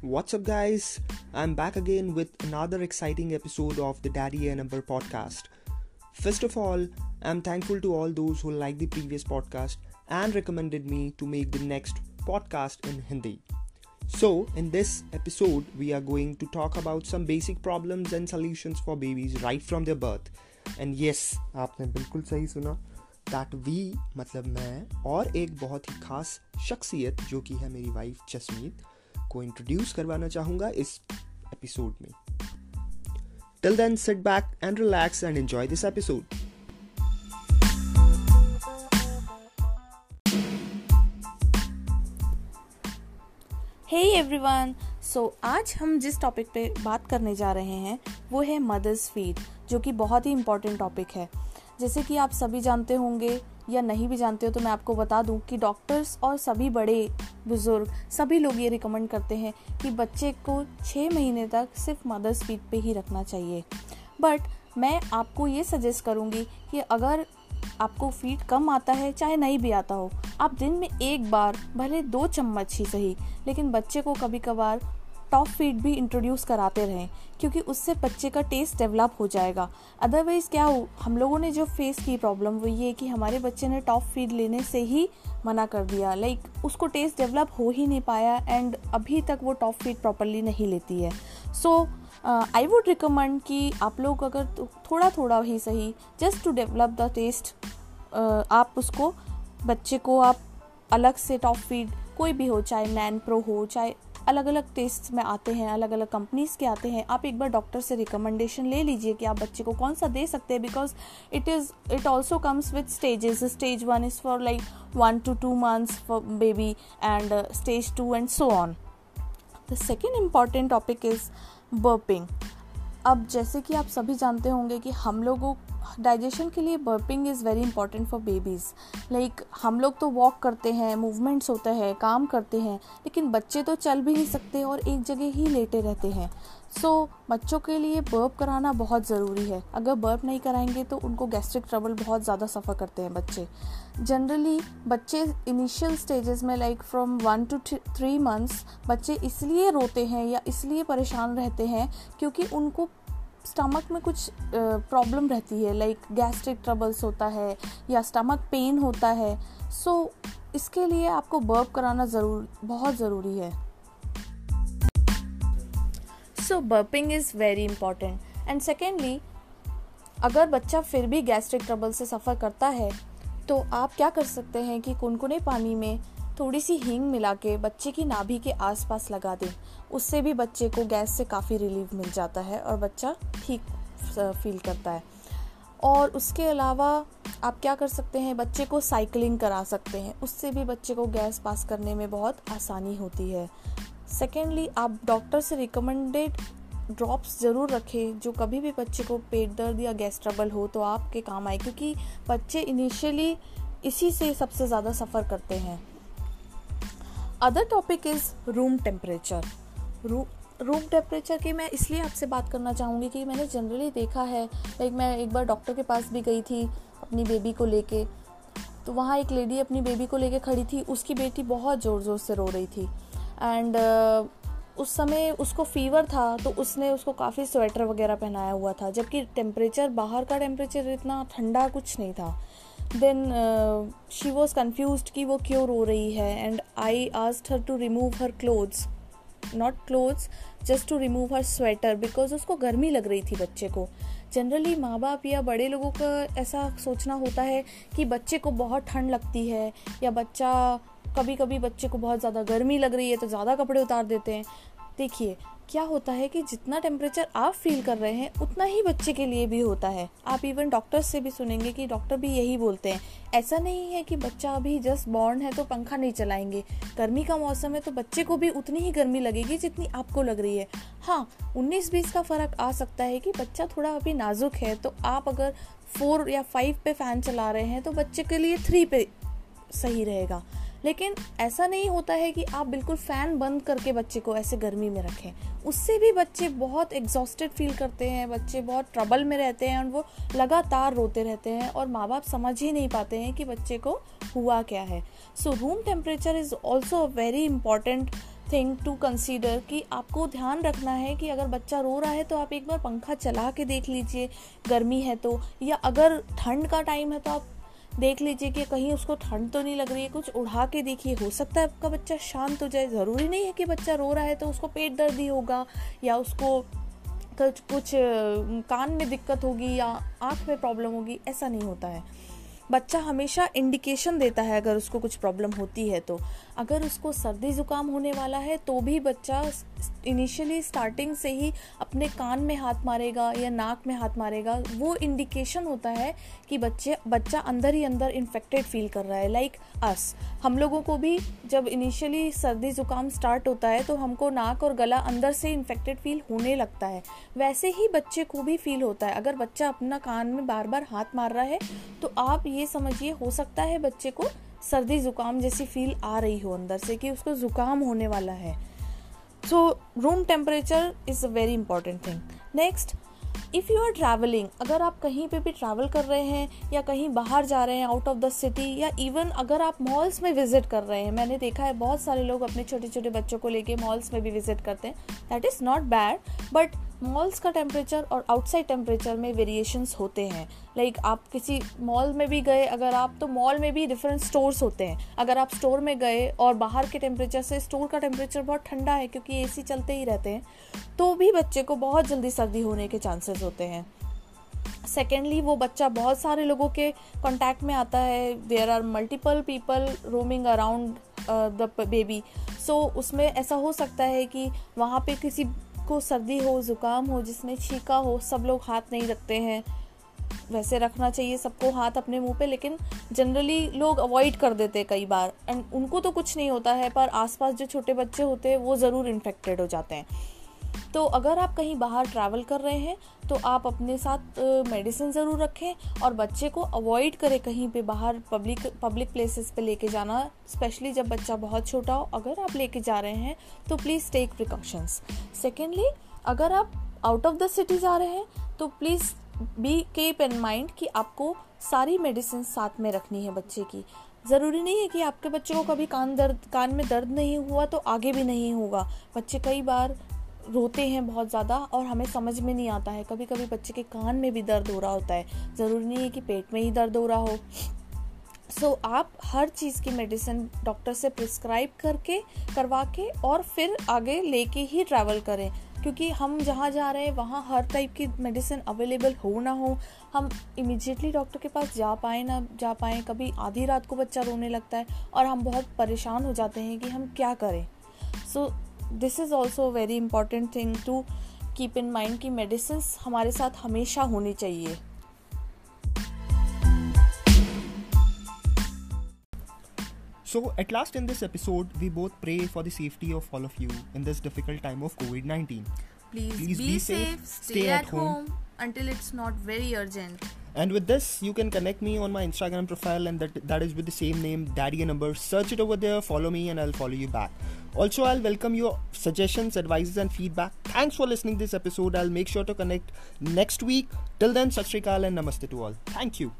What's up, guys? I'm back again with another exciting episode of the Daddy A Number podcast. First of all, I'm thankful to all those who liked the previous podcast and recommended me to make the next podcast in Hindi. So, in this episode, we are going to talk about some basic problems and solutions for babies right from their birth. And yes, आपने बिल्कुल सही सुना that we मतलब मैं और एक बहुत ही खास शख्सियत जो कि है मेरी वाइफ जसमीत को इंट्रोड्यूस करवाना चाहूँगा इस एपिसोड में। Till then sit back and relax and enjoy this episode hey everyone so आज हम जिस टॉपिक पे बात करने जा रहे हैं, वो है मदर्स फ़ीड जो कि बहुत ही इंपॉर्टेंट टॉपिक है। जैसे कि आप सभी जानते होंगे या नहीं भी जानते हो तो मैं आपको बता दूँ कि डॉक्टर्स और सभी बड़े बुज़ुर्ग, सभी लोग ये रिकमेंड करते हैं कि बच्चे को छः महीने तक सिर्फ़ मदर्स फ़ीड पे ही रखना चाहिए। बट मैं आपको ये सजेस्ट करूँगी कि अगर आपको फ़ीड कम आता है, चाहे नहीं भी आता हो, आप दिन में एक बार, भले दो चम्मच ही सही, लेकिन बच्चे को कभी कभार टॉप फ़ीड भी इंट्रोड्यूस कराते रहें क्योंकि उससे बच्चे का टेस्ट डेवलप हो जाएगा। अदरवाइज़ क्या हो हम लोगों ने जो फेस की प्रॉब्लम वो ये कि हमारे बच्चे ने टॉप फ़ीड लेने से ही मना कर दिया। लाइक like, उसको टेस्ट डेवलप हो ही नहीं पाया एंड अभी तक वो टॉप फ़ीड प्रॉपरली नहीं लेती है। सो आई वुड रिकमेंड कि आप लोग अगर तो थोड़ा थोड़ा ही सही just to develop the taste आप उसको बच्चे को आप अलग से टॉप फ़ीड कोई भी हो चाहे नैन प्रो हो चाहे अलग अलग टेस्ट में आते हैं अलग अलग कंपनीज़ के आते हैं। आप एक बार डॉक्टर से रिकमेंडेशन ले लीजिए कि आप बच्चे को कौन सा दे सकते हैं because it is it also comes with stages stage one is for like one to two months for baby and stage two and so on the second important topic is burping अब जैसे कि आप सभी जानते होंगे कि हम लोगों डाइजेशन के लिए burping is very important for babies like हम लोग तो वॉक करते हैं मूवमेंट्स होते हैं, काम करते हैं, लेकिन बच्चे तो चल भी नहीं सकते और एक जगह ही लेटे रहते हैं। सो so, बच्चों के लिए बर्प कराना बहुत ज़रूरी है। अगर बर्प नहीं कराएँगे तो उनको गैस्ट्रिक ट्रबल बहुत ज़्यादा सफ़र करते हैं बच्चे। जनरली बच्चे इनिशियल स्टेजेस में like from one to three months बच्चे इसलिए रोते हैं या इसलिए परेशान रहते हैं क्योंकि उनको स्टमक में कुछ प्रॉब्लम रहती है। लाइक गैस्ट्रिक ट्रबल्स होता है या स्टमक पेन होता है। सो so, इसके लिए आपको बर्प कराना ज़रूर बहुत ज़रूरी है। So burping is very important and secondly अगर बच्चा फिर भी गैस्ट्रिक ट्रबल से सफ़र करता है तो आप क्या कर सकते हैं कि कुनकुने पानी में थोड़ी सी हींग मिला के बच्चे की नाभि के आसपास लगा दें। उससे भी बच्चे को गैस से काफ़ी रिलीफ मिल जाता है और बच्चा ठीक फील करता है। और उसके अलावा आप क्या कर सकते हैं, बच्चे को साइकिलिंग करा सकते हैं। उससे भी बच्चे को गैस पास करने में बहुत आसानी होती है। सेकेंडली आप डॉक्टर से रिकमेंडेड ड्रॉप्स ज़रूर रखें जो कभी भी बच्चे को पेट दर्द या गैस ट्रबल हो तो आपके काम आए, क्योंकि बच्चे इनिशियली इसी से सबसे ज़्यादा सफ़र करते हैं। Other topic is room temperature room temperature की मैं इसलिए आपसे बात करना चाहूँगी कि मैंने जनरली देखा है लाइक मैं एक बार डॉक्टर के पास भी गई थी अपनी बेबी को लेके तो वहाँ एक लेडी अपनी बेबी को लेके खड़ी थी, उसकी बेटी बहुत ज़ोर ज़ोर से रो रही थी। एंड uh, उस समय उसको फीवर था तो उसने उसको काफ़ी स्वेटर वगैरह पहनाया हुआ था जबकि टेम्परेचर बाहर का टेम्परेचर इतना ठंडा कुछ नहीं था। देन शी वॉज़ कन्फ्यूज़ कि वो क्यों रो रही है and I asked her to remove her clothes not clothes just to remove her sweater because उसको गर्मी लग रही थी बच्चे को। जनरली माँ बाप या बड़े लोगों का ऐसा सोचना होता है कि बच्चे को बहुत ठंड लगती है या बच्चा कभी कभी बच्चे को बहुत ज़्यादा गर्मी लग रही है तो ज़्यादा कपड़े उतार देते हैं। देखिए, क्या होता है कि जितना टेम्परेचर आप फील कर रहे हैं, उतना ही बच्चे के लिए भी होता है। आप इवन डॉक्टर से भी सुनेंगे कि डॉक्टर भी यही बोलते हैं। ऐसा नहीं है कि बच्चा अभी जस्ट बॉर्न है तो पंखा नहीं चलाएँगे। गर्मी का मौसम है तो बच्चे को भी उतनी ही गर्मी लगेगी जितनी आपको लग रही है। हाँ उन्नीस बीस का फ़र्क आ सकता है कि बच्चा थोड़ा अभी नाजुक है तो आप अगर फोर या फाइव पे फ़ैन चला रहे हैं तो बच्चे के लिए थ्री पे सही रहेगा। लेकिन ऐसा नहीं होता है कि आप बिल्कुल फ़ैन बंद करके बच्चे को ऐसे गर्मी में रखें। उससे भी बच्चे बहुत एग्जॉस्टेड फील करते हैं, बच्चे बहुत ट्रबल में रहते हैं और वो लगातार रोते रहते हैं और माँ बाप समझ ही नहीं पाते हैं कि बच्चे को हुआ क्या है। So room temperature is also a very important thing to consider कि आपको ध्यान रखना है कि अगर बच्चा रो रहा है तो आप एक बार पंखा चला के देख लीजिए, गर्मी है तो या अगर ठंड का टाइम है तो आप देख लीजिए कि कहीं उसको ठंड तो नहीं लग रही है, कुछ उड़ा के देखिए, हो सकता है आपका बच्चा शांत हो जाए। ज़रूरी नहीं है कि बच्चा रो रहा है तो उसको पेट दर्द ही होगा, या उसको कुछ कान में दिक्कत होगी या आँख में प्रॉब्लम होगी, ऐसा नहीं होता है। बच्चा हमेशा इंडिकेशन देता है अगर उसको कुछ प्रॉब्लम होती है तो। अगर उसको सर्दी ज़ुकाम होने वाला है तो भी बच्चा इनिशियली स्टार्टिंग से ही अपने कान में हाथ मारेगा या नाक में हाथ मारेगा। वो इंडिकेशन होता है कि बच्चे, बच्चा अंदर ही अंदर इन्फेक्टेड फील कर रहा है लाइक like अस हम लोगों को भी जब इनिशियली सर्दी ज़ुकाम स्टार्ट होता है तो हमको नाक और गला अंदर से इन्फेक्टेड फील होने लगता है। वैसे ही बच्चे को भी फील होता है। अगर बच्चा अपना कान में बार बार हाथ मार रहा है तो आप ये समझिए, हो सकता है बच्चे को सर्दी ज़ुकाम जैसी फील आ रही हो अंदर से कि उसको ज़ुकाम होने वाला है। So room temperature is a very important thing next if you are travelling अगर आप कहीं पे भी ट्रैवल कर रहे हैं या कहीं बाहर जा रहे हैं आउट ऑफ़ द सिटी या इवन अगर आप मॉल्स में विज़िट कर रहे हैं, मैंने देखा है बहुत सारे लोग अपने छोटे छोटे बच्चों को लेके मॉल्स में भी विज़िट करते हैं। That is not bad but malls का टेम्परेचर और आउटसाइड टेम्परेचर में वेरिएशंस होते हैं। लाइक like, आप किसी मॉल में भी गए, अगर आप तो मॉल में भी डिफरेंट स्टोर्स होते हैं। अगर आप स्टोर में गए और बाहर के टेम्परेचर से स्टोर का टेम्परेचर बहुत ठंडा है, क्योंकि एसी चलते ही रहते हैं तो भी बच्चे को बहुत जल्दी सर्दी होने के चांसेस होते हैं। सेकेंडली वो बच्चा बहुत सारे लोगों के कॉन्टैक्ट में आता है। There are multiple people roaming around the baby so उसमें ऐसा हो सकता है कि वहाँ पे किसी को सर्दी हो, ज़ुकाम हो, जिसमें छीका हो, सब लोग हाथ नहीं रखते हैं। वैसे रखना चाहिए सबको हाथ अपने मुँह पे, लेकिन जनरली लोग अवॉइड कर देते हैं कई बार। एंड उनको तो कुछ नहीं होता है, पर आसपास जो छोटे बच्चे होते हैं, वो ज़रूर इन्फेक्टेड हो जाते हैं। तो अगर आप कहीं बाहर ट्रैवल कर रहे हैं तो आप अपने साथ मेडिसिन ज़रूर रखें और बच्चे को अवॉइड करें कहीं पे बाहर पब्लिक पब्लिक प्लेसेस पे लेके जाना स्पेशली जब बच्चा बहुत छोटा हो। अगर आप लेके जा रहे हैं तो प्लीज़ टेक प्रिकॉशंस सेकेंडली अगर आप आउट ऑफ़ द सिटी जा रहे हैं तो please be keep in mind कि आपको सारी मेडिसिन साथ में रखनी है बच्चे की। ज़रूरी नहीं है कि आपके बच्चे को कभी कान दर्द, कान में दर्द नहीं हुआ तो आगे भी नहीं होगा। बच्चे कई बार रोते हैं बहुत ज़्यादा और हमें समझ में नहीं आता है। कभी कभी बच्चे के कान में भी दर्द हो रहा होता है। ज़रूरी नहीं है कि पेट में ही दर्द हो रहा हो। सो so, आप हर चीज़ की मेडिसिन डॉक्टर से प्रिस्क्राइब करके करवा के और फिर आगे लेके ही ट्रैवल करें। क्योंकि हम जहाँ जा रहे हैं वहाँ हर टाइप की मेडिसिन अवेलेबल हो ना हो हम इमिजिएटली डॉक्टर के पास जा पाए ना जा पाए। कभी आधी रात को बच्चा रोने लगता है और हम बहुत परेशान हो जाते हैं कि हम क्या करें। So so, this is also very important thing to keep in mind कि मेडिसिन हमारे साथ हमेशा होनी चाहिए So, at last in this episode, we both pray for the safety of all of you in this difficult time of COVID 19. Please, Please be, be safe, safe, stay, stay at, at home, home until it's not very urgent. And with this, you can connect me on my Instagram profile, and that that is with the same name, Daddy Number. Search it over there, follow me, and I'll follow you back. Also, I'll welcome your suggestions, advices, and feedback. Thanks for listening this episode. I'll make sure to connect next week. Till then, Sat and Namaste to all. Thank you.